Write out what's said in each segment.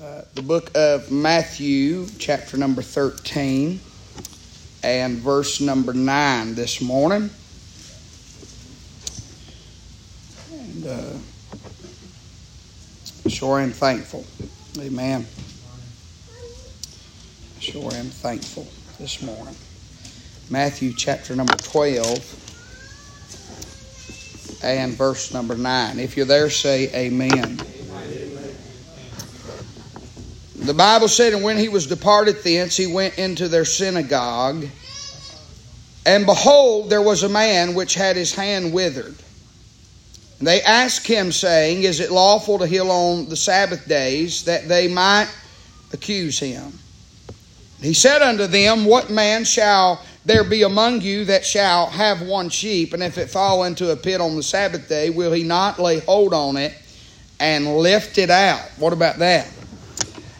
Uh, the book of Matthew, chapter number 13, and verse number 9 this morning. And uh, sure am thankful. Amen. Sure am thankful this morning. Matthew, chapter number 12, and verse number 9. If you're there, say amen. The Bible said, And when he was departed thence, he went into their synagogue. And behold, there was a man which had his hand withered. And they asked him, saying, Is it lawful to heal on the Sabbath days, that they might accuse him? He said unto them, What man shall there be among you that shall have one sheep, and if it fall into a pit on the Sabbath day, will he not lay hold on it and lift it out? What about that?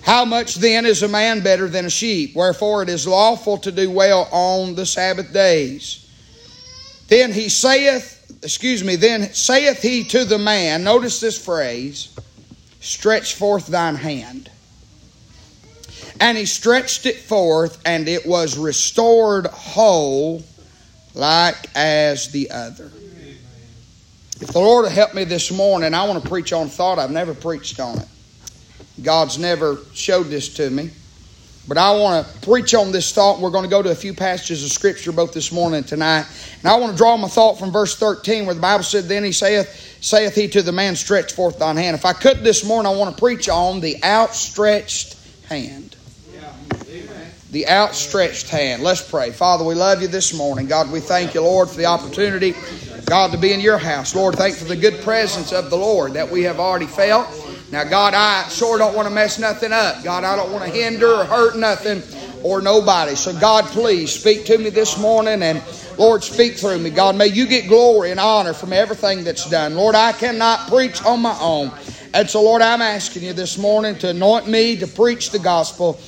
How much then is a man better than a sheep? Wherefore it is lawful to do well on the Sabbath days. Then he saith, excuse me, then saith he to the man, notice this phrase, stretch forth thine hand. And he stretched it forth, and it was restored whole, like as the other. If the Lord will help me this morning, I want to preach on thought. I've never preached on it. God's never showed this to me. But I want to preach on this thought. We're going to go to a few passages of Scripture both this morning and tonight. And I want to draw my thought from verse 13 where the Bible said, Then he saith, saith he to the man, Stretch forth thine hand. If I could this morning, I want to preach on the outstretched hand. The outstretched hand. Let's pray. Father, we love you this morning. God, we thank you, Lord, for the opportunity, God, to be in your house. Lord, thank you for the good presence of the Lord that we have already felt. Now, God, I sure don't want to mess nothing up. God, I don't want to hinder or hurt nothing or nobody. So, God, please speak to me this morning and, Lord, speak through me. God, may you get glory and honor from everything that's done. Lord, I cannot preach on my own. And so, Lord, I'm asking you this morning to anoint me to preach the gospel.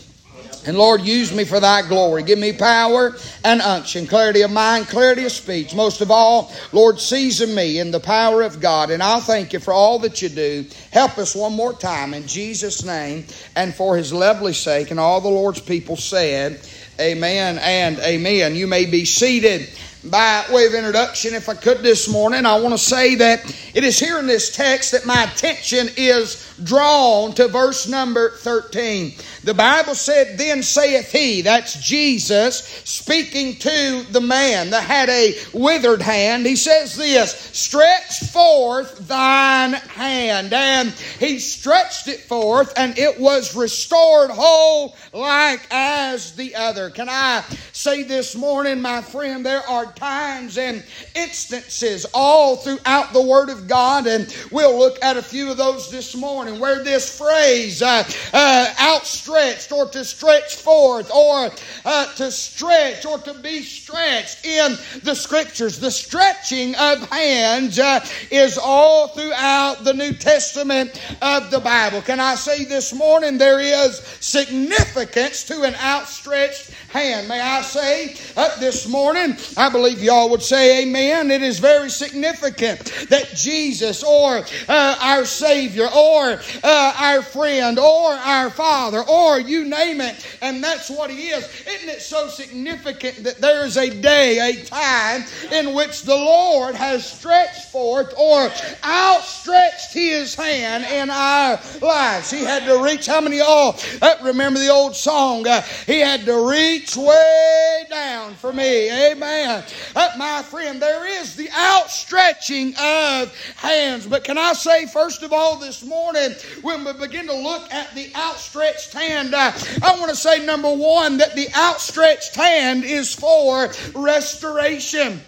And Lord, use me for thy glory. Give me power and unction, clarity of mind, clarity of speech. Most of all, Lord, season me in the power of God. And I'll thank you for all that you do. Help us one more time in Jesus' name and for his lovely sake. And all the Lord's people said, Amen and amen. You may be seated by way of introduction, if I could this morning, I want to say that it is here in this text that my attention is drawn to verse number 13. The Bible said, Then saith he, that's Jesus, speaking to the man that had a withered hand. He says this, Stretch forth thine hand. And he stretched it forth, and it was restored whole like as the other. Can I say this morning, my friend, there are times and instances all throughout the Word of God, and we'll look at a few of those this morning where this phrase, uh, uh, outstretched or to stretch forth or uh, to stretch or to be stretched in the Scriptures. The stretching of hands uh, is all throughout the New Testament of the Bible. Can I say this morning there is significance to an outstretched hand. May I say uh, this morning, I believe y'all would say amen. It is very significant that Jesus or uh, our Savior or uh, our friend or our Father or you name it, and that's what He is. Isn't it so significant that there is a day, a time in which the Lord has stretched forth or outstretched His hand in our lives? He had to reach, how many uh, remember the old song? Uh, he had to reach way down for me. Amen. Uh, my friend, there is the outstretching of hands. But can I say, first of all, this morning, when we begin to look at the outstretched hand, uh, I want to say, number one, that the outstretched hand is for restoration.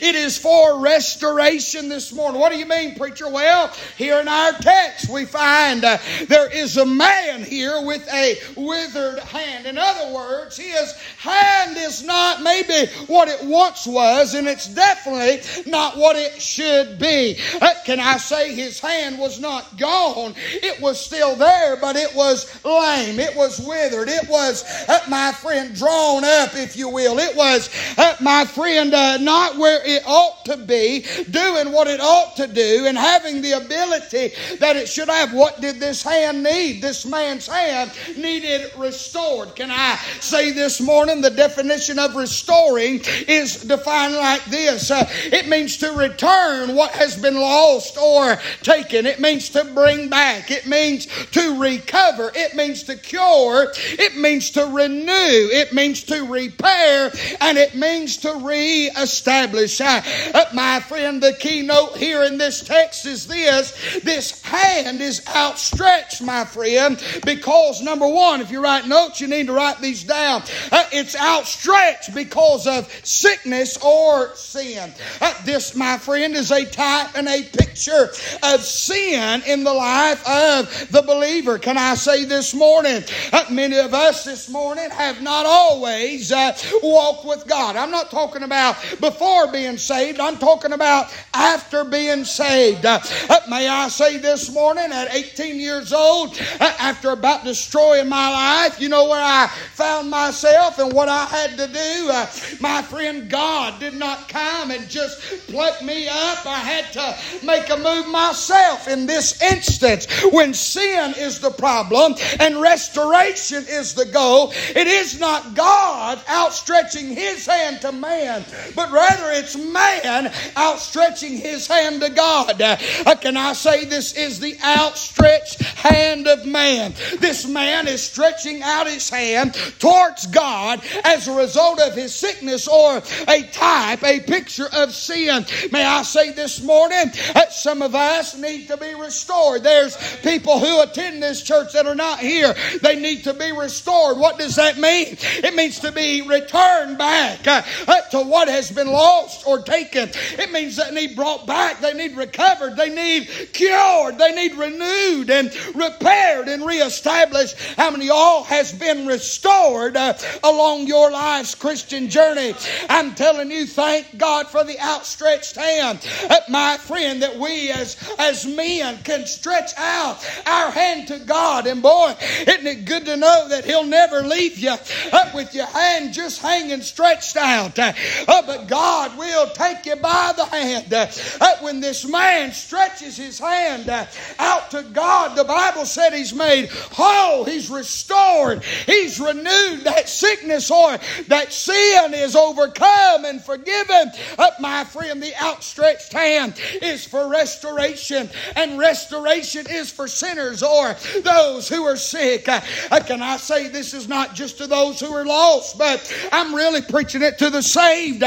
It is for restoration this morning. What do you mean, preacher? Well, here in our text, we find uh, there is a man here with a withered hand. In other words, his hand is not maybe what it once was, and it's definitely not what it should be. Uh, can I say his hand was not gone? It was still there, but it was lame. It was withered. It was, uh, my friend, drawn up, if you will. It was, uh, my friend, uh, not where it ought to be, doing what it ought to do, and having the ability that it should have. What did this hand need? This man's hand needed restored. Can I say this morning the definition of restoring is defined like this uh, it means to return what has been lost or taken, it means to bring back, it means to recover, it means to cure, it means to renew, it means to repair, and it means to re-establish. Uh, my friend, the keynote here in this text is this this hand is outstretched, my friend, because number one, if you write notes, you need to write these down. Uh, it's outstretched because of sickness or sin. Uh, this, my friend, is a type and a picture of sin in the life of the believer. Can I say this morning? Uh, many of us this morning have not always uh, walked with God. I'm not talking about before being saved, I'm talking about after being saved. Uh, may I say this morning, at 18 years old, uh, after about destroying my life, you know where I found myself and what I had to do? Uh, my friend, God did not come and just pluck me up. I had to make a move myself in this instance. When sin is the problem and restoration is the goal, it is not God outstretching his hand to man, but rather it's man outstretching his hand to God. Uh, can I say this is the outstretched hand of man? This man is stretching out his hand towards God as a result of his sickness or a type, a picture of sin. May I say this morning that some of us need to be restored. There's people who attend this church that are not here. They need to be restored. What does that mean? It means to be returned back uh, to what has been lost or taken. It means that they need brought back, they need recovered, they need cured, they need renewed and repaired and reestablished. How many all has been restored uh, along your life's Christian journey? I'm telling you, thank God for the outstretched hand, uh, my friend, that we as as men can stretch out our hand to God. And boy, isn't it good to know that He'll never leave you up with your hand just hanging stretched out. Uh, but God will take you by the hand. Uh, when this man stretches his hand uh, out to God, the Bible said he's made whole, he's restored, he's renewed. That sickness or that sin is overcome and forgiven. My friend, the outstretched hand is for restoration, and restoration is for sinners or those who are sick. Uh, can I say this is not just to those who are lost, but I'm really preaching it to the saved.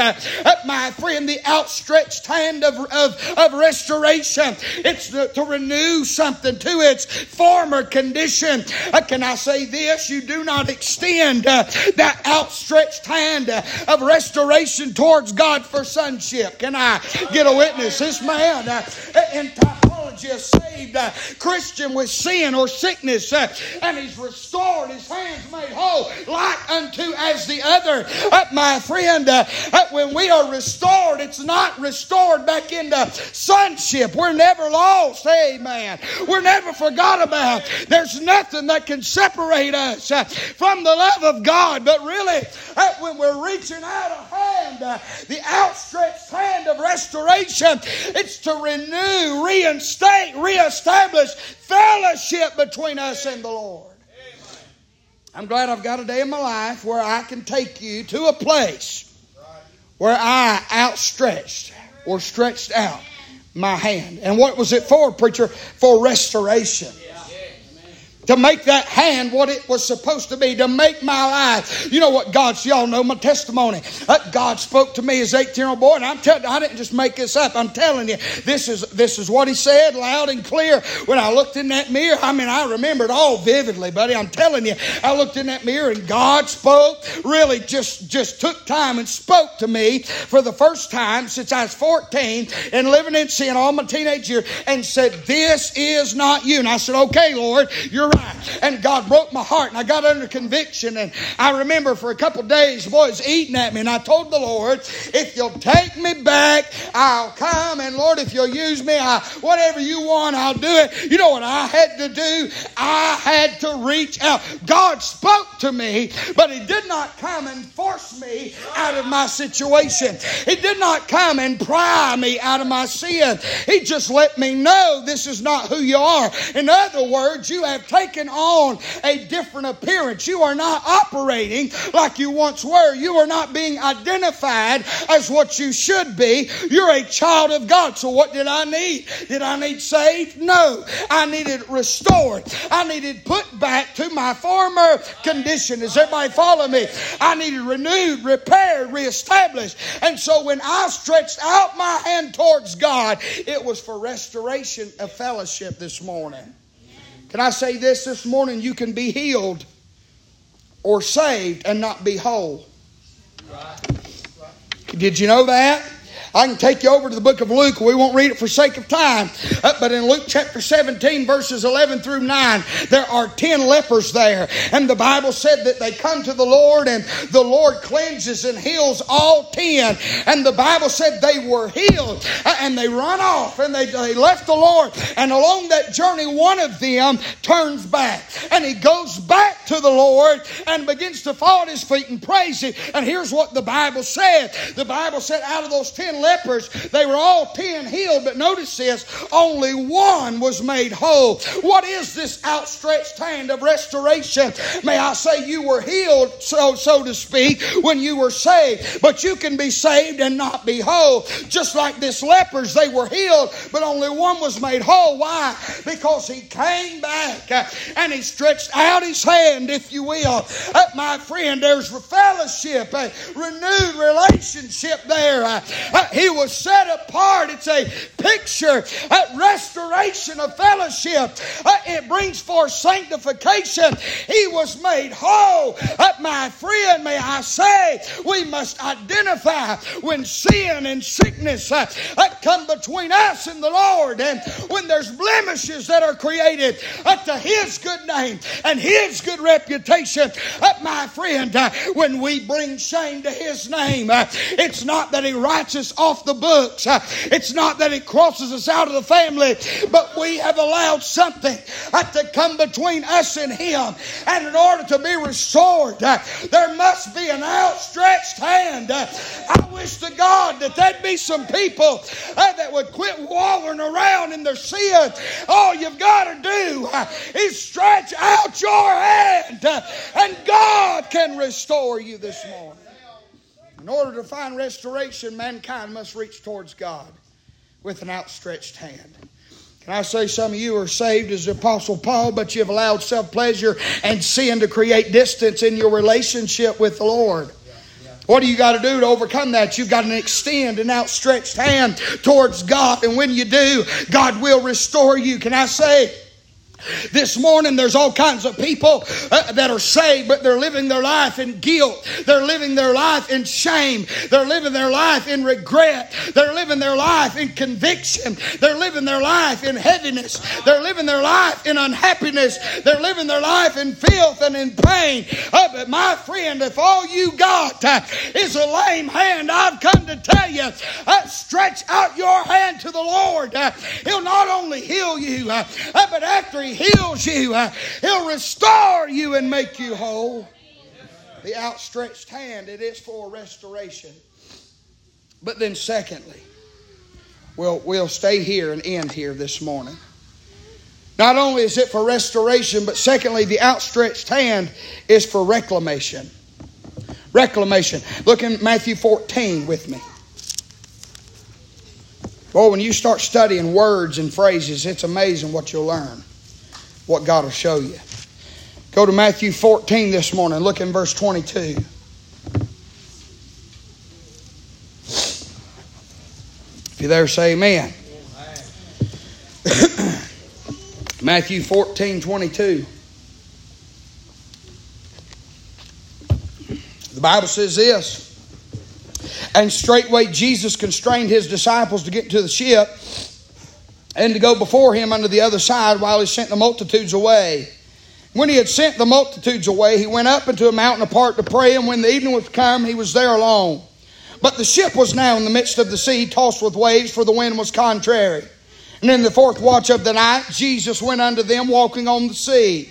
My friend, the outstretched hand of, of, of restoration. It's to, to renew something to its former condition. Uh, can I say this? You do not extend uh, that outstretched hand uh, of restoration towards God for sonship. Can I get a witness? This man uh, in typology, a saved uh, Christian with sin or sickness, uh, and he's restored, his hands made whole, like unto as the other. my friend, when we are restored, it's not restored back into sonship. We're never lost. Amen. We're never forgot about. There's nothing that can separate us uh, from the love of God. But really, uh, when we're reaching out a hand, uh, the outstretched hand of restoration, it's to renew, reinstate, reestablish fellowship between us and the Lord. I'm glad I've got a day in my life where I can take you to a place where I outstretched or stretched out my hand. And what was it for, preacher? For restoration to make that hand what it was supposed to be, to make my life. You know what God's, y'all know my testimony. Uh, God spoke to me as 18 year old boy, and I'm telling I didn't just make this up. I'm telling you, this is, this is what he said loud and clear. When I looked in that mirror, I mean, I remember it all vividly, buddy. I'm telling you, I looked in that mirror and God spoke, really just, just took time and spoke to me for the first time since I was 14 and living in sin all my teenage years and said, This is not you. And I said, Okay, Lord, you're right. And God broke my heart and I got under conviction. And I remember for a couple days, the boy was eating at me. And I told the Lord, if you'll take me back, I'll come. And Lord, if you'll use use me. I, whatever you want, I'll do it. You know what I had to do? I had to reach out. God spoke to me, but He did not come and force me out of my situation. He did not come and pry me out of my sin. He just let me know this is not who you are. In other words, you have taken on a different appearance. You are not operating like you once were. You are not being identified as what you should be. You're a child of God. So, what did I need? Did I need saved? No. I needed restored. I needed put back to my former condition. Does everybody follow me? I needed renewed, repaired, reestablished. And so, when I stretched out my hand towards God, it was for restoration of fellowship this morning. Can I say this this morning? You can be healed or saved and not be whole. Did you know that? I can take you over to the book of Luke. We won't read it for sake of time. Uh, but in Luke chapter 17, verses 11 through 9, there are 10 lepers there. And the Bible said that they come to the Lord and the Lord cleanses and heals all 10. And the Bible said they were healed uh, and they run off and they, they left the Lord. And along that journey, one of them turns back and he goes back to the Lord and begins to fall at his feet and praise him. And here's what the Bible said. The Bible said out of those 10 lepers, they were all ten healed, but notice this only one was made whole. What is this outstretched hand of restoration? May I say you were healed, so, so to speak, when you were saved, but you can be saved and not be whole. Just like this lepers, they were healed, but only one was made whole. Why? Because he came back and he stretched out his hand, if you will. Uh, my friend, there's fellowship, a renewed relationship there. Uh, he was set apart. It's a picture, a restoration of fellowship. Uh, it brings forth sanctification. He was made whole. Uh, my friend, may I say, we must identify when sin and sickness uh, come between us and the Lord, and when there's blemishes that are created to His good name and His good reputation. my friend, when we bring shame to His name, it's not that He writes us off the books. Uh, it's not that it crosses us out of the family, but we have allowed something uh, to come between us and Him. And in order to be restored, uh, there must be an outstretched hand. I wish to God that there'd be some people that would quit wallowing around in their sin. All you've got to do is stretch out your hand, and God can restore you this morning. In order to find restoration, mankind must reach towards God with an outstretched hand. Can I say some of you are saved as the Apostle Paul, but you've allowed self pleasure and sin to create distance in your relationship with the Lord? What do you got to do to overcome that? You've got to extend an outstretched hand towards God, and when you do, God will restore you. Can I say, this morning, there's all kinds of people uh, that are saved, but they're living their life in guilt. They're living their life in shame. They're living their life in regret. They're living their life in conviction. They're living their life in heaviness. They're living their life in unhappiness. They're living their life in filth and in pain. Uh, but my friend, if all you got uh, is a lame hand, I've come to tell you, uh, stretch out your hand to the Lord. He'll not only heal you, but after He heals you, He'll restore you and make you whole. The outstretched hand, it is for restoration. But then, secondly, we'll, we'll stay here and end here this morning. Not only is it for restoration, but secondly, the outstretched hand is for reclamation. Reclamation. Look in Matthew 14 with me. Boy, when you start studying words and phrases, it's amazing what you'll learn what God will show you. Go to Matthew 14 this morning. Look in verse 22. If you're there, say amen. Matthew 14 22. The Bible says this. And straightway Jesus constrained his disciples to get into the ship and to go before him unto the other side while he sent the multitudes away. When he had sent the multitudes away, he went up into a mountain apart to pray, and when the evening was come, he was there alone. But the ship was now in the midst of the sea, tossed with waves, for the wind was contrary. And in the fourth watch of the night, Jesus went unto them walking on the sea.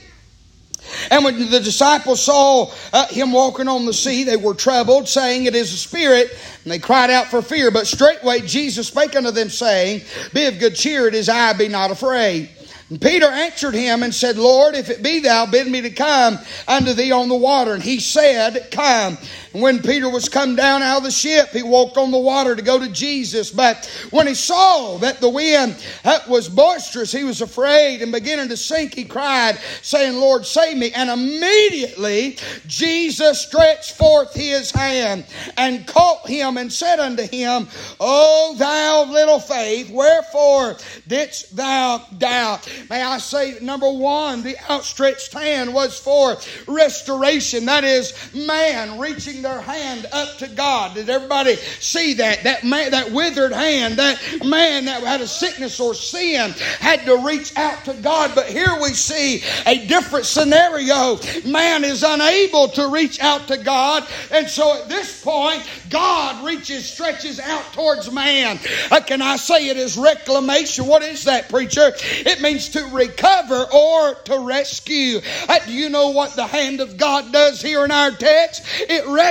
And when the disciples saw uh, him walking on the sea, they were troubled, saying, It is a spirit. And they cried out for fear. But straightway Jesus spake unto them, saying, Be of good cheer, it is I, be not afraid. And Peter answered him and said, Lord, if it be thou, bid me to come unto thee on the water. And he said, Come. And when Peter was come down out of the ship, he walked on the water to go to Jesus. But when he saw that the wind uh, was boisterous, he was afraid and beginning to sink, he cried, saying, Lord, save me. And immediately Jesus stretched forth his hand and caught him and said unto him, O thou little faith, wherefore didst thou doubt? May I say, number one, the outstretched hand was for restoration. That is, man reaching their hand up to God. Did everybody see that? That man, that withered hand, that man that had a sickness or sin had to reach out to God. But here we see a different scenario. Man is unable to reach out to God. And so at this point, God reaches, stretches out towards man. Uh, can I say it is reclamation? What is that, preacher? It means to recover or to rescue. Uh, do you know what the hand of God does here in our text? It rescues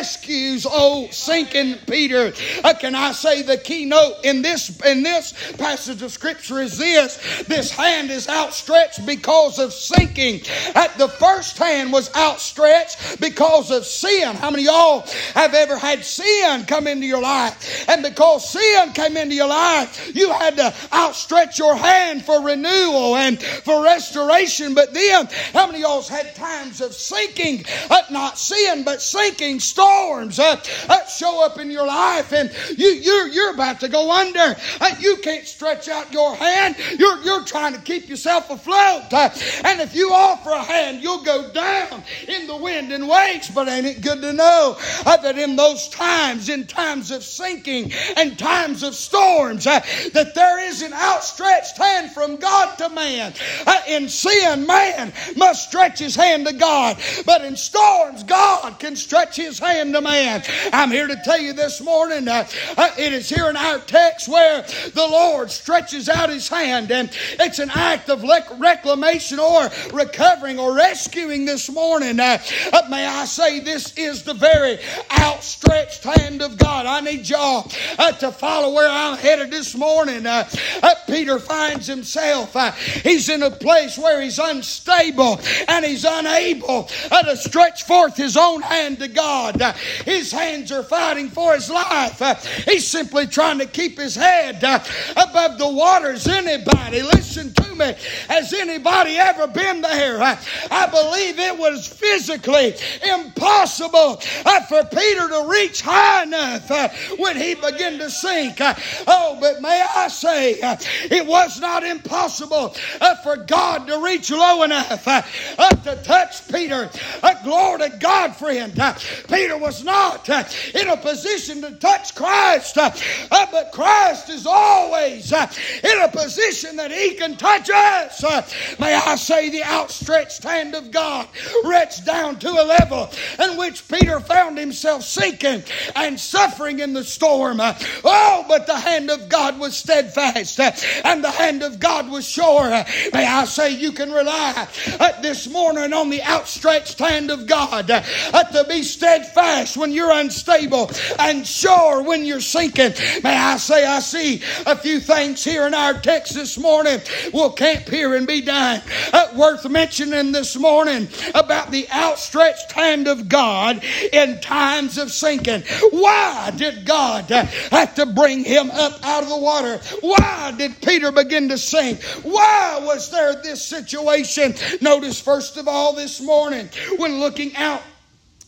old sinking Peter. Uh, can I say the keynote in this in this passage of scripture is this? This hand is outstretched because of sinking. At the first hand was outstretched because of sin. How many of y'all have ever had sin come into your life? And because sin came into your life, you had to outstretch your hand for renewal and for restoration. But then, how many of y'all's had times of sinking, uh, not sin, but sinking storms? uh, uh, show up in your life and you, you're, you're about to go under. Uh, you can't stretch out your hand. You're, you're trying to keep yourself afloat. Uh, and if you offer a hand, you'll go down in the wind and waves. But ain't it good to know uh, that in those times, in times of sinking and times of storms, uh, that there is an outstretched hand from God to man. in sin, man must stretch his hand to God. But in storms, God can stretch his hand to man. I'm here to tell you this morning, uh, uh, it is here in our text where the Lord stretches out his hand, and it's an act of reclamation or recovering or rescuing this morning. Uh, uh, may I say, this is the very outstretched hand of God. I need y'all uh, to follow where I'm headed this morning. Uh, Peter finds himself, he's in a place where he's unstable and he's unable to stretch forth his own hand to God. Uh, his hands are fighting for his life. Uh, he's simply trying to keep his head uh, above the waters. Anybody, listen to me. Has anybody ever been there? Uh, I believe it was physically impossible uh, for Peter to reach high enough uh, when he began to sink. Oh, but may I say, it was not impossible for God to reach low enough to touch Peter. Glory to God, friend. Peter was not not uh, in a position to touch Christ, uh, uh, but Christ is always uh, in a position that He can touch us. Uh, may I say, the outstretched hand of God reached down to a level in which Peter found himself sinking and suffering in the storm. Uh, oh, but the hand of God was steadfast and the hand of God was sure. May I say, you can rely this morning on the outstretched hand of God to be steadfast when you're unstable and sure when you're sinking. May I say, I see a few things here in our text this morning. We'll camp here and be done. Uh, worth mentioning this morning about the outstretched hand of God in times of sinking. Why did God uh, have to bring him up out of the water? Why did Peter begin to sink? Why was there this situation? Notice, first of all, this morning, when looking out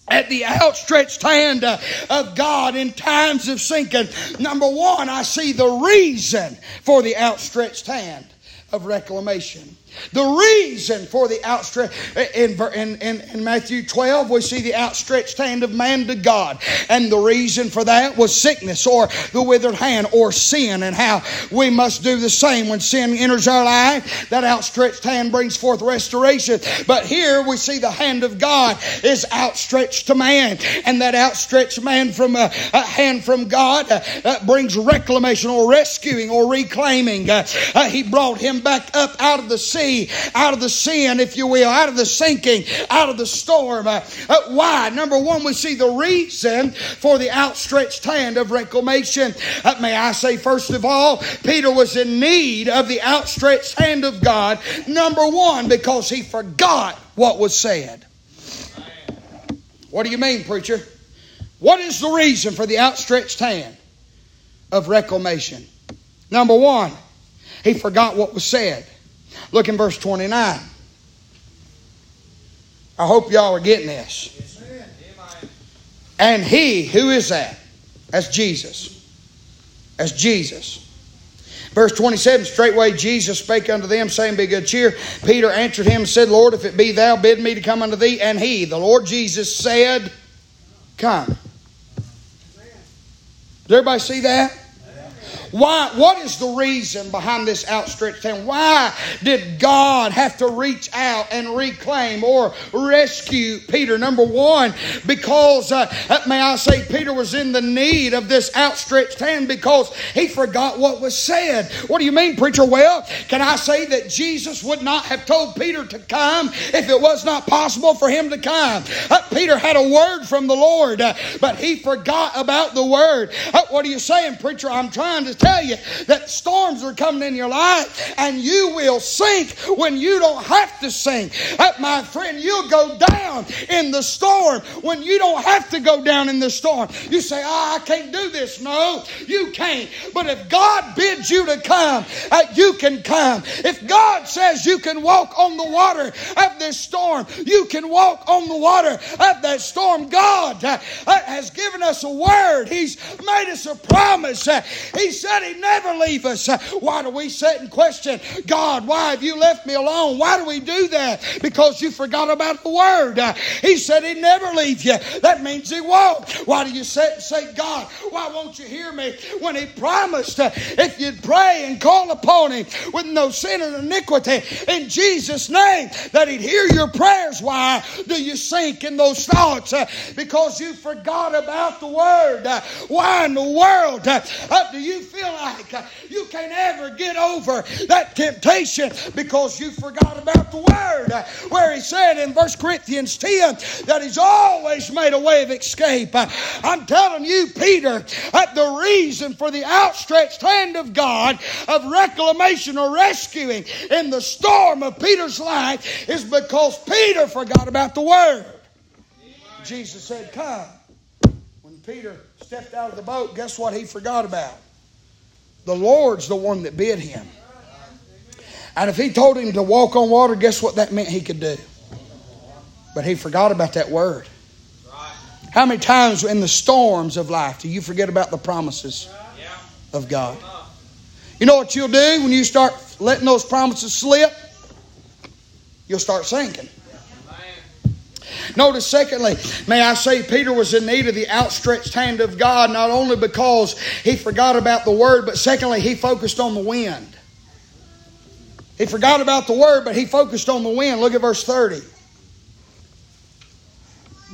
at the outstretched hand uh, of God in times of sinking. Number one, I see the reason for the outstretched hand of reclamation. The reason for the outstretched, in, in, in, Matthew 12, we see the outstretched hand of man to God. And the reason for that was sickness or the withered hand or sin, and how we must do the same. When sin enters our life, that outstretched hand brings forth restoration. But here we see the hand of God is outstretched to man, and that outstretched man from a, a hand from God uh, uh, brings reclamation or rescuing or reclaiming. Uh, uh he brought him back up out of the sea sea, out of the sin, if you will, out of the sinking, out of the storm. Uh, uh, why? Number one, we see the reason for the outstretched hand of reclamation. Uh, may I say, first of all, Peter was in need of the outstretched hand of God. Number one, because he forgot what was said. What do you mean, preacher? What is the reason for the outstretched hand of reclamation? Number one, he forgot what was said. Look in verse 29. I hope y'all are getting this. And he, who is that? That's Jesus. That's Jesus. Verse 27 Straightway Jesus spake unto them, saying, Be good cheer. Peter answered him and said, Lord, if it be thou, bid me to come unto thee. And he, the Lord Jesus, said, Come. Does everybody see that? Why, what is the reason behind this outstretched hand? Why did God have to reach out and reclaim or rescue Peter? Number one, because, uh, uh, may I say, Peter was in the need of this outstretched hand because he forgot what was said. What do you mean, preacher? Well, can I say that Jesus would not have told Peter to come if it was not possible for him to come? Uh, Peter had a word from the Lord, uh, but he forgot about the word. Uh, what are you saying, preacher? I'm trying to tell you that storms are coming in your life and you will sink when you don't have to sink. Uh, my friend, you'll go down in the storm when you don't have to go down in the storm. You say, oh, I can't do this. No, you can't. But if God bids you to come, uh, you can come. If God says you can walk on the water of this storm, you can walk on the water of that storm. God uh has given us a word. He's made us a promise. Uh, he said, He'd never leave us. Why do we sit and question, God, why have you left me alone? Why do we do that? Because you forgot about the Word. He said He'd never leave you. That means He won't. Why do you sit and say, God, why won't you hear me? When He promised if you'd pray and call upon Him with no sin and iniquity in Jesus' name, that He'd hear your prayers. Why do you sink in those thoughts? Because you forgot about the Word. Why in the world do you feel feel like you can't ever get over that temptation because you forgot about the Word, where he said in 1 Corinthians 10 that he's always made a way of escape. I'm telling you, Peter, that the reason for the outstretched hand of God of reclamation or rescuing in the storm of Peter's life is because Peter forgot about the Word. Jesus said, Come. When Peter stepped out of the boat, guess what he forgot about? The Lord's the one that bid him. And if he told him to walk on water, guess what that meant he could do? But he forgot about that word. How many times in the storms of life do you forget about the promises of God? You know what you'll do when you start letting those promises slip? You'll start sinking. Notice, secondly, may I say, Peter was in need of the outstretched hand of God, not only because he forgot about the word, but secondly, he focused on the wind. He forgot about the word, but he focused on the wind. Look at verse 30.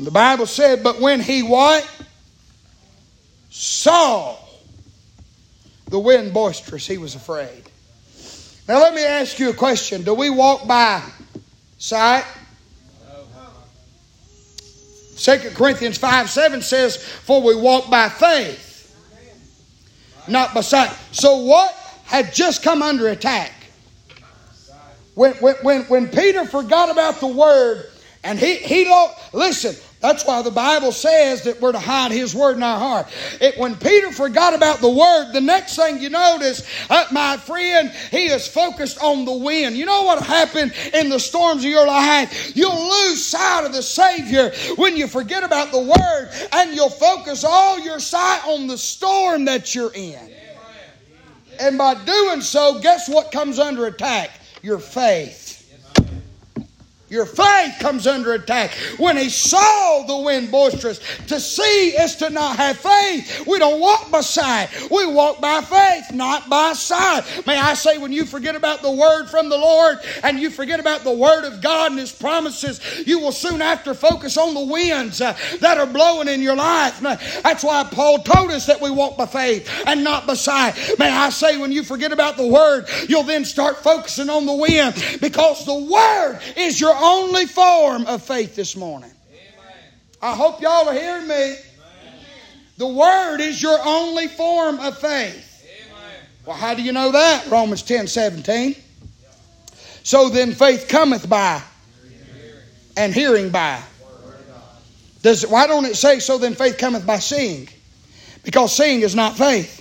The Bible said, But when he what? Saw the wind boisterous, he was afraid. Now let me ask you a question. Do we walk by sight? 2 Corinthians 5 7 says, For we walk by faith, not by sight. So, what had just come under attack? When, when, when, Peter forgot about the word, and he, he listen, that's why the Bible says that we're to hide His Word in our heart. It, when Peter forgot about the Word, the next thing you notice, uh, my friend, he is focused on the wind. You know what happened in the storms of your life? You'll lose sight of the Savior when you forget about the Word and you'll focus all your sight on the storm that you're in. And by doing so, guess what comes under attack? Your faith. Your faith comes under attack. When he saw the wind boisterous, to see is to not have faith. We don't walk by sight. We walk by faith, not by sight. May I say, when you forget about the word from the Lord and you forget about the word of God and his promises, you will soon after focus on the winds uh, that are blowing in your life. That's why Paul told us that we walk by faith and not by sight. May I say, when you forget about the word, you'll then start focusing on the wind because the word is your only form of faith this morning. I hope y'all are hearing me. The Word is your only form of faith. Well, how do you know that? Romans 10 17. So then faith cometh by and hearing by. Does, why don't it say so then faith cometh by seeing? Because seeing is not faith.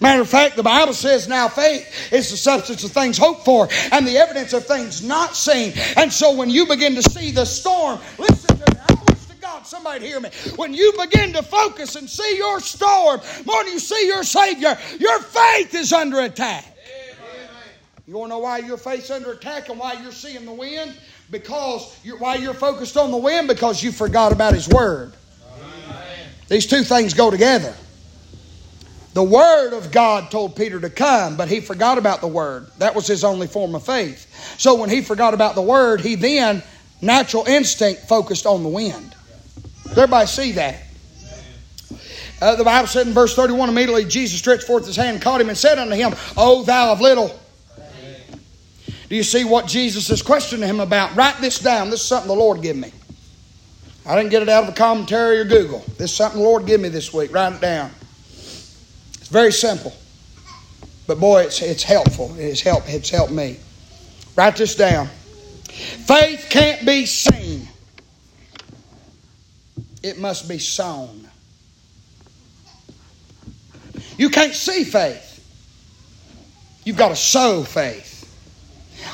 Matter of fact, the Bible says now faith is the substance of things hoped for and the evidence of things not seen. And so when you begin to see the storm, listen to me. I wish to God somebody hear me. When you begin to focus and see your storm more than you see your Savior, your faith is under attack. You want to know why your faith's under attack and why you're seeing the wind? Because you're, why you're focused on the wind? Because you forgot about His Word. These two things go together. The Word of God told Peter to come, but he forgot about the Word. That was his only form of faith. So when he forgot about the Word, he then, natural instinct, focused on the wind. Does everybody see that? Uh, the Bible said in verse 31 immediately Jesus stretched forth his hand, caught him, and said unto him, O thou of little. Do you see what Jesus is questioning him about? Write this down. This is something the Lord gave me. I didn't get it out of a commentary or Google. This is something the Lord gave me this week. Write it down. Very simple. But boy, it's, it's helpful. It's helped, it's helped me. Write this down. Faith can't be seen. It must be sown. You can't see faith. You've got to sow faith.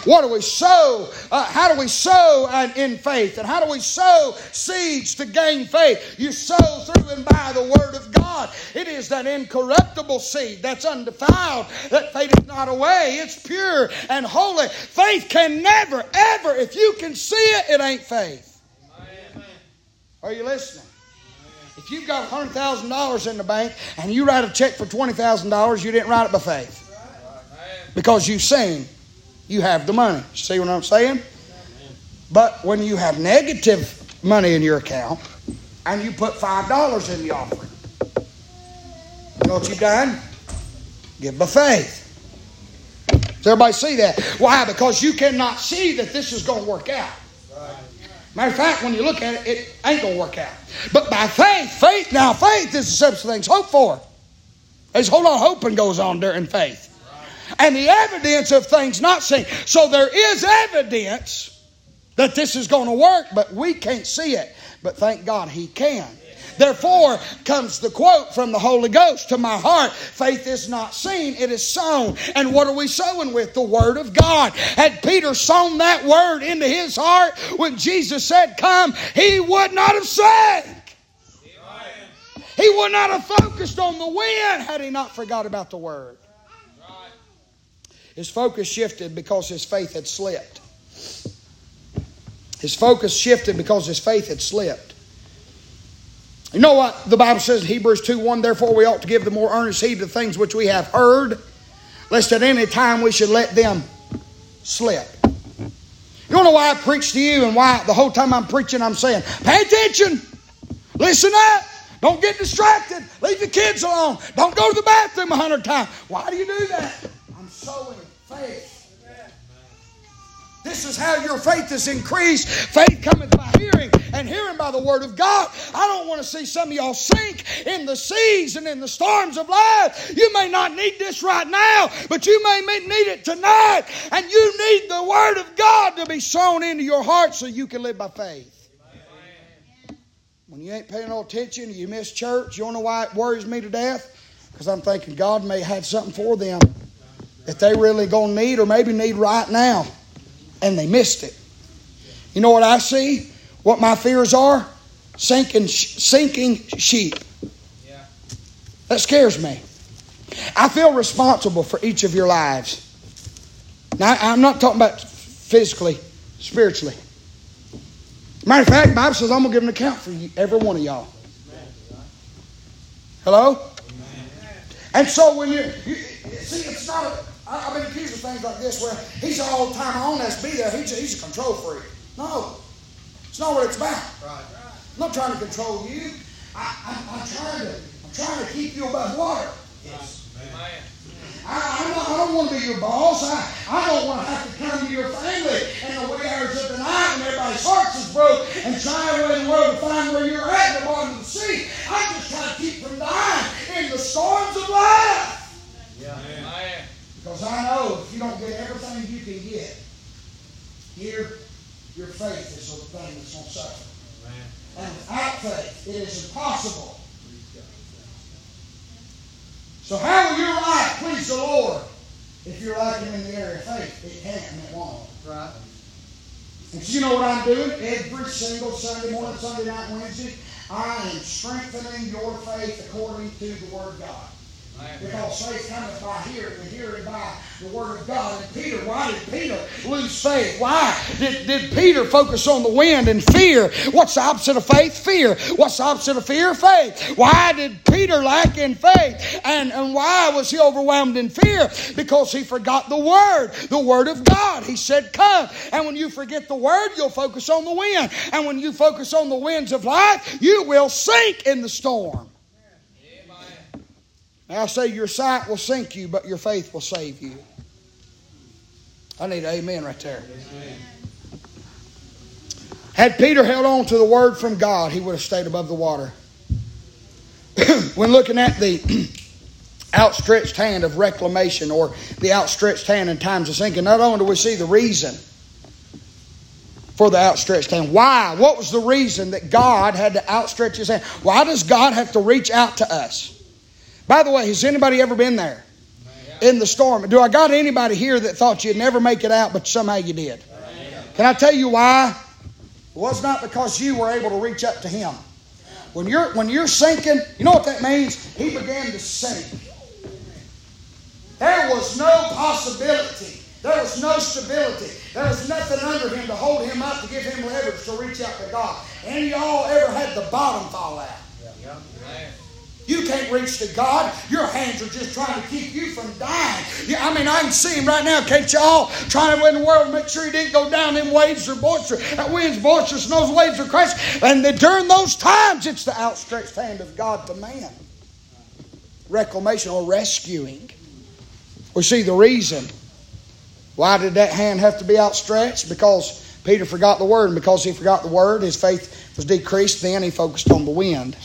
What do we sow? Uh, how do we sow in faith? And how do we sow seeds to gain faith? You sow through and by the Word of God. It is that incorruptible seed that's undefiled, that fadeth not away. It's pure and holy. Faith can never, ever, if you can see it, it ain't faith. Are you listening? If you've got $100,000 in the bank and you write a check for $20,000, you didn't write it by faith. Because you sing you have the money. See what I'm saying? But when you have negative money in your account and you put $5 in the offering, you know what you've done? Give by faith. Does everybody see that? Why? Because you cannot see that this is going to work out. Matter of fact, when you look at it, it ain't going to work out. But by faith, faith, now faith is the substance of things hoped for. There's a whole lot of hoping goes on during faith and the evidence of things not seen. So there is evidence that this is going to work, but we can't see it. But thank God He can. Therefore comes the quote from the Holy Ghost to my heart faith is not seen, it is sown. And what are we sowing with? The Word of God. Had Peter sown that Word into his heart when Jesus said, Come, he would not have sank. He would not have focused on the wind had he not forgot about the Word. His focus shifted because his faith had slipped. His focus shifted because his faith had slipped. You know what the Bible says in Hebrews 2 1 Therefore, we ought to give the more earnest heed to things which we have heard, lest at any time we should let them slip. You know why I preach to you and why the whole time I'm preaching I'm saying, pay attention, listen up, don't get distracted, leave the kids alone, don't go to the bathroom a hundred times. Why do you do that? This is how your faith is increased. Faith cometh by hearing, and hearing by the word of God. I don't want to see some of y'all sink in the seas and in the storms of life. You may not need this right now, but you may need it tonight. And you need the word of God to be sown into your heart so you can live by faith. When you ain't paying no attention, you miss church. You don't know why it worries me to death? Because I'm thinking God may have something for them that they really to need or maybe need right now. And they missed it. You know what I see? What my fears are? Sinking, sinking sheep. That scares me. I feel responsible for each of your lives. Now, I'm not talking about physically, spiritually. Matter of fact, Bible says I'm going to give an account for you, every one of y'all. Hello? And so when you, you see, it's not. A, I, have been accused of things like this where he's all the time on us, be there. He's a, he's a control freak. No, it's not what it's about. Right. I'm not trying to control you. I, am trying to. I'm trying to keep you above water. Yes. Amen. I, not, I, don't want to be your boss. I, I don't want to have to come to your family in the wee hours of the night and everybody's hearts is broke and try away in the world to find where you're at in the bottom of the sea. I just try to keep from dying in the storms of life. Because I know if you don't get everything you can get, here, your faith is the thing that's going to suffer. And without faith, it is impossible so how will your life please the Lord if you're lacking in the area of faith? It can't and it won't. Right. And so you know what I'm doing? Every single Sunday morning, Sunday night, Wednesday, I am strengthening your faith according to the Word of God. Because faith cometh by hearing, and hearing by the Word of God. And Peter, why did Peter lose faith? Why did, did Peter focus on the wind and fear? What's the opposite of faith? Fear. What's the opposite of fear? Faith. Why did Peter lack in faith? And, and why was he overwhelmed in fear? Because he forgot the Word, the Word of God. He said, Come. And when you forget the Word, you'll focus on the wind. And when you focus on the winds of life, you will sink in the storm. Now I say your sight will sink you, but your faith will save you. I need an amen right there. Amen. Had Peter held on to the word from God, he would have stayed above the water. when looking at the outstretched hand of reclamation or the outstretched hand in times of sinking, not only do we see the reason for the outstretched hand, why? What was the reason that God had to outstretch his hand? Why does God have to reach out to us? By the way, has anybody ever been there? In the storm. Do I got anybody here that thought you'd never make it out, but somehow you did? Can I tell you why? It was not because you were able to reach up to him. When you're when you're sinking, you know what that means? He began to sink. There was no possibility. There was no stability. There was nothing under him to hold him up to give him leverage to reach out to God. Any y'all ever had the bottom fall out? Yeah. You can't reach to God. Your hands are just trying to keep you from dying. Yeah, I mean, I can see him right now, can't y'all? Trying to win the world, make sure he didn't go down. Them waves are boisterous. That wind's boisterous, and those waves are crashing. And during those times, it's the outstretched hand of God to man. Reclamation or rescuing. We see the reason. Why did that hand have to be outstretched? Because Peter forgot the word, and because he forgot the word, his faith was decreased. Then he focused on the wind.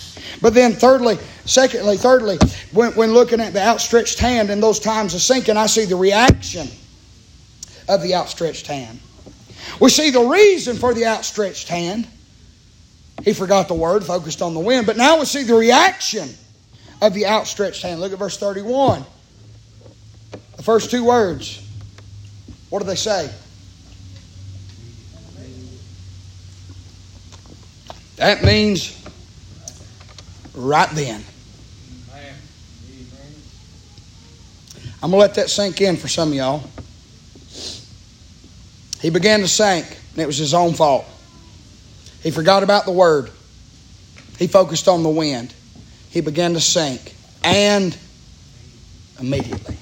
But then, thirdly, secondly, thirdly, when, when looking at the outstretched hand in those times of sinking, I see the reaction of the outstretched hand. We see the reason for the outstretched hand. He forgot the word, focused on the wind. But now we see the reaction of the outstretched hand. Look at verse 31. The first two words. What do they say? That means right then. I'm going to let that sink in for some of y'all. He began to sink, and it was his own fault. He forgot about the word. He focused on the wind. He began to sink, and immediately.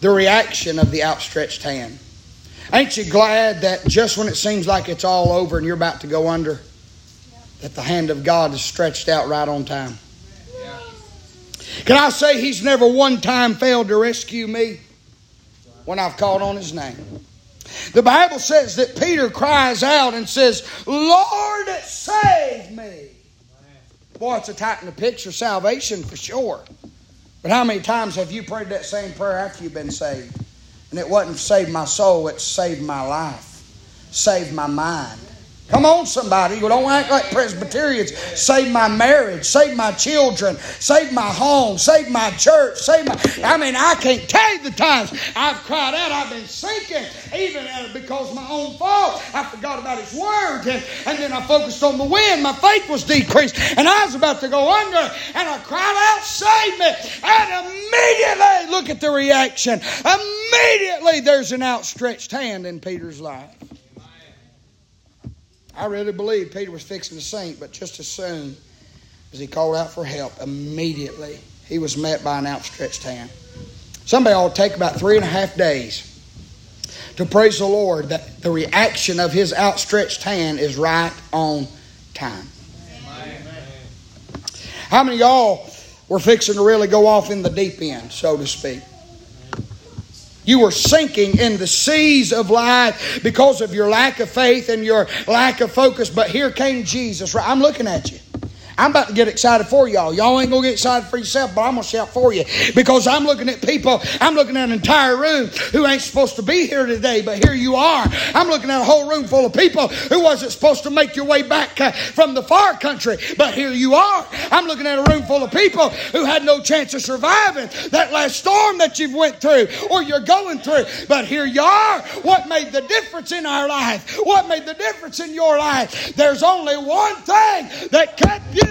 The reaction of the outstretched hand. Ain't you glad that just when it seems like it's all over and you're about to go under, that the hand of God is stretched out right on time? Can I say He's never one time failed to rescue me when I've called on His name? The Bible says that Peter cries out and says, Lord, save me. Boy, it's a tight in the picture salvation for sure. But how many times have you prayed that same prayer after you've been saved? And it wasn't save my soul, it saved my life, saved my mind. Come on, somebody. You don't act like Presbyterians. Save my marriage. Save my children. Save my home. Save my church. Save my. I mean, I can't tell you the times I've cried out. I've been sinking, even because my own fault. I forgot about His Word. And, and then I focused on the wind. My faith was decreased. And I was about to go under. And I cried out, Save me. And immediately, look at the reaction. Immediately, immediately there's an outstretched hand in Peter's life. I really believe Peter was fixing to sink, but just as soon as he called out for help, immediately he was met by an outstretched hand. Somebody ought to take about three and a half days to praise the Lord that the reaction of his outstretched hand is right on time. How many y'all were fixing to really go off in the deep end, so to speak? You were sinking in the seas of life because of your lack of faith and your lack of focus. But here came Jesus. I'm looking at you. I'm about to get excited for y'all. Y'all ain't gonna get excited for yourself, but I'm gonna shout for you because I'm looking at people. I'm looking at an entire room who ain't supposed to be here today, but here you are. I'm looking at a whole room full of people who wasn't supposed to make your way back uh, from the far country, but here you are. I'm looking at a room full of people who had no chance of surviving that last storm that you've went through or you're going through, but here you are. What made the difference in our life? What made the difference in your life? There's only one thing that kept you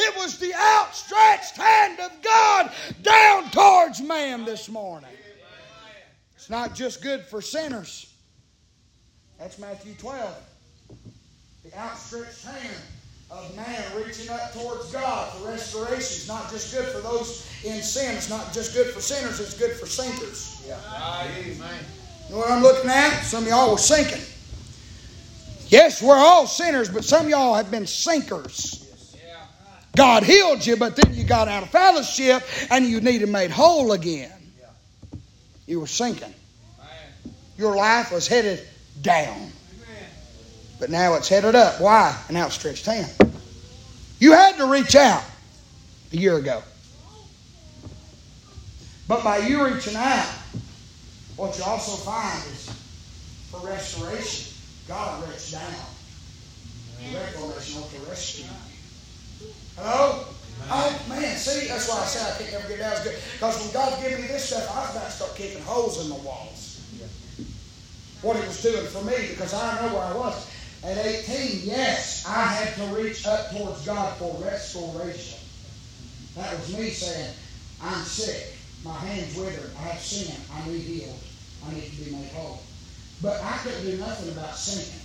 It was the outstretched hand of God down towards man this morning. It's not just good for sinners. That's Matthew 12. The outstretched hand of man reaching up towards God for restoration is not just good for those in sin. It's not just good for sinners. It's good for sinkers. Yeah. You know what I'm looking at? Some of y'all were sinking. Yes, we're all sinners, but some y'all have been sinkers. God healed you, but then you got out of fellowship and you needed made whole again. You were sinking. Your life was headed down. But now it's headed up. Why? An outstretched hand. You had to reach out a year ago. But by you reaching out, what you also find is for restoration, God reached down. Reclamation to rescue. Hello? Oh man, see, that's why I said I can't never get down as good. Because when God gave me this stuff, I was about to start keeping holes in the walls. What He was doing for me, because I know where I was. At 18, yes, I had to reach up towards God for restoration. That was me saying, I'm sick. My hand's withered. I have sin. I need healed. I need to be made whole. But I couldn't do nothing about sinning.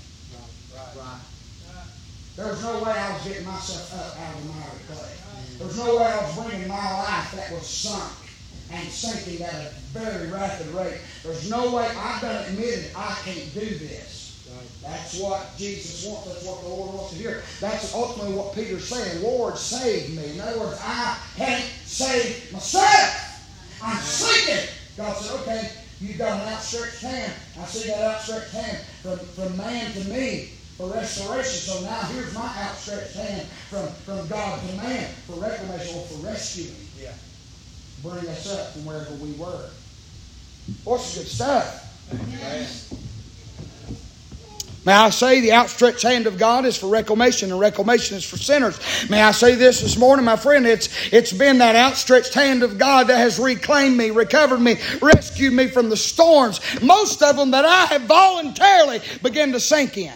Right. right. There was no way I was getting myself up out of the miry clay. There was no way I was bringing my life that was sunk and sinking at a very rapid rate. There's no way I've done admitted I can't do this. That's what Jesus wants. That's what the Lord wants to hear. That's ultimately what Peter's saying. Lord, save me. In other words, I can't save myself. I'm sinking. God said, okay, you've got an outstretched hand. I see that outstretched hand from, from man to me for restoration. So now here's my outstretched hand from, from God to man for reclamation or for rescuing. Yeah. Bring us up from wherever we were. What's good stuff? Amen. May I say the outstretched hand of God is for reclamation and reclamation is for sinners. May I say this this morning, my friend? It's, it's been that outstretched hand of God that has reclaimed me, recovered me, rescued me from the storms, most of them that I have voluntarily begun to sink in.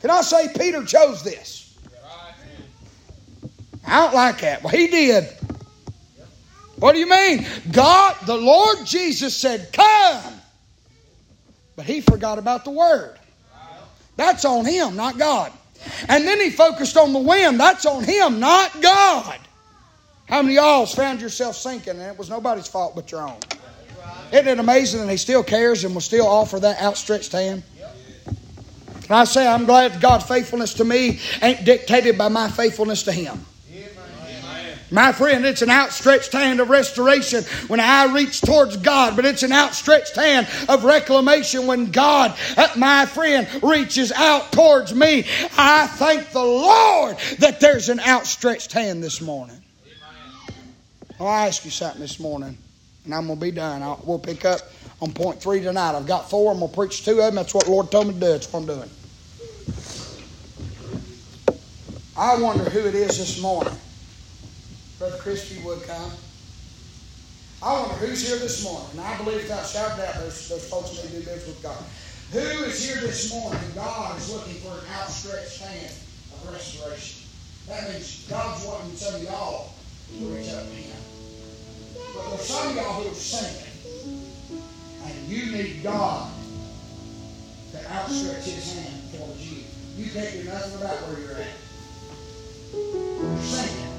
Can I say Peter chose this? I don't like that. Well, he did. What do you mean? God, the Lord Jesus said, Come. But he forgot about the word. That's on him, not God. And then he focused on the wind. That's on him, not God. How many of y'all found yourself sinking and it was nobody's fault but your own? Isn't it amazing that he still cares and will still offer that outstretched hand? And I say, I'm glad God's faithfulness to me ain't dictated by my faithfulness to Him. My friend, it's an outstretched hand of restoration when I reach towards God, but it's an outstretched hand of reclamation when God, uh, my friend, reaches out towards me. I thank the Lord that there's an outstretched hand this morning. I'll ask you something this morning, and I'm going to be done. I'll, we'll pick up on point three tonight. I've got four. I'm going to preach two of them. That's what the Lord told me to do. That's what I'm doing. I wonder who it is this morning. Brother Christie would come. I wonder who's here this morning. And I believe without shouting out, there's, there's folks that do live with God. Who is here this morning? God is looking for an outstretched hand of restoration. That means God's wanting some of y'all to reach up to Him. But there's some of y'all who are sinking. And you need God to outstretch His hand towards you. You can't do nothing about where you're at. You're sinking.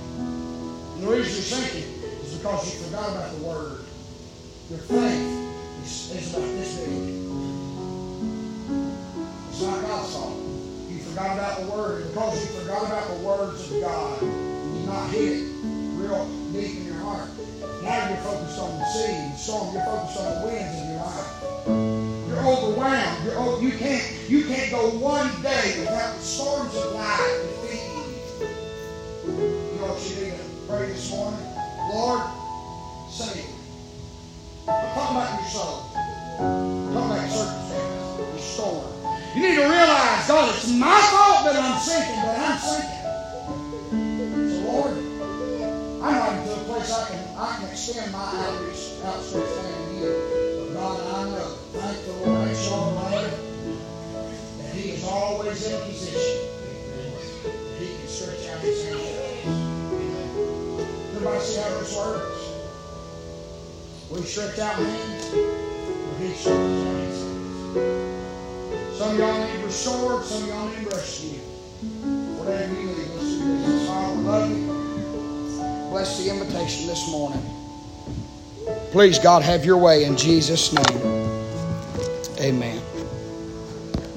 And the reason you're sinking is because you forgot about the Word. Your faith is, is about this big. It's not God's fault. You forgot about the Word. And because you forgot about the words of God, you not hit it real deep in your heart. Now you're focused on the sea the storm. You're focused on the winds of your life. You're overwhelmed. You're you can't you can't go one day without the storms of life pray this morning? Lord, save me. I'm talking about your soul. Talking about circumstances, your. You need to realize, God, it's my fault that I'm sinking, but I'm sinking. So Lord, I'm not into a place I can I can extend my outreach, outstretched hand to you. But God, I know, thank the Lord, thank the Lord, that He is always in a position. That He can stretch out His hand. Everybody see how this works? We stretch out hands, stretches out His hands. Some of y'all need restored, some of y'all need rescued. Whatever you need, let's do this. Father, we love you. Bless the invitation this morning. Please, God, have your way in Jesus' name. Amen.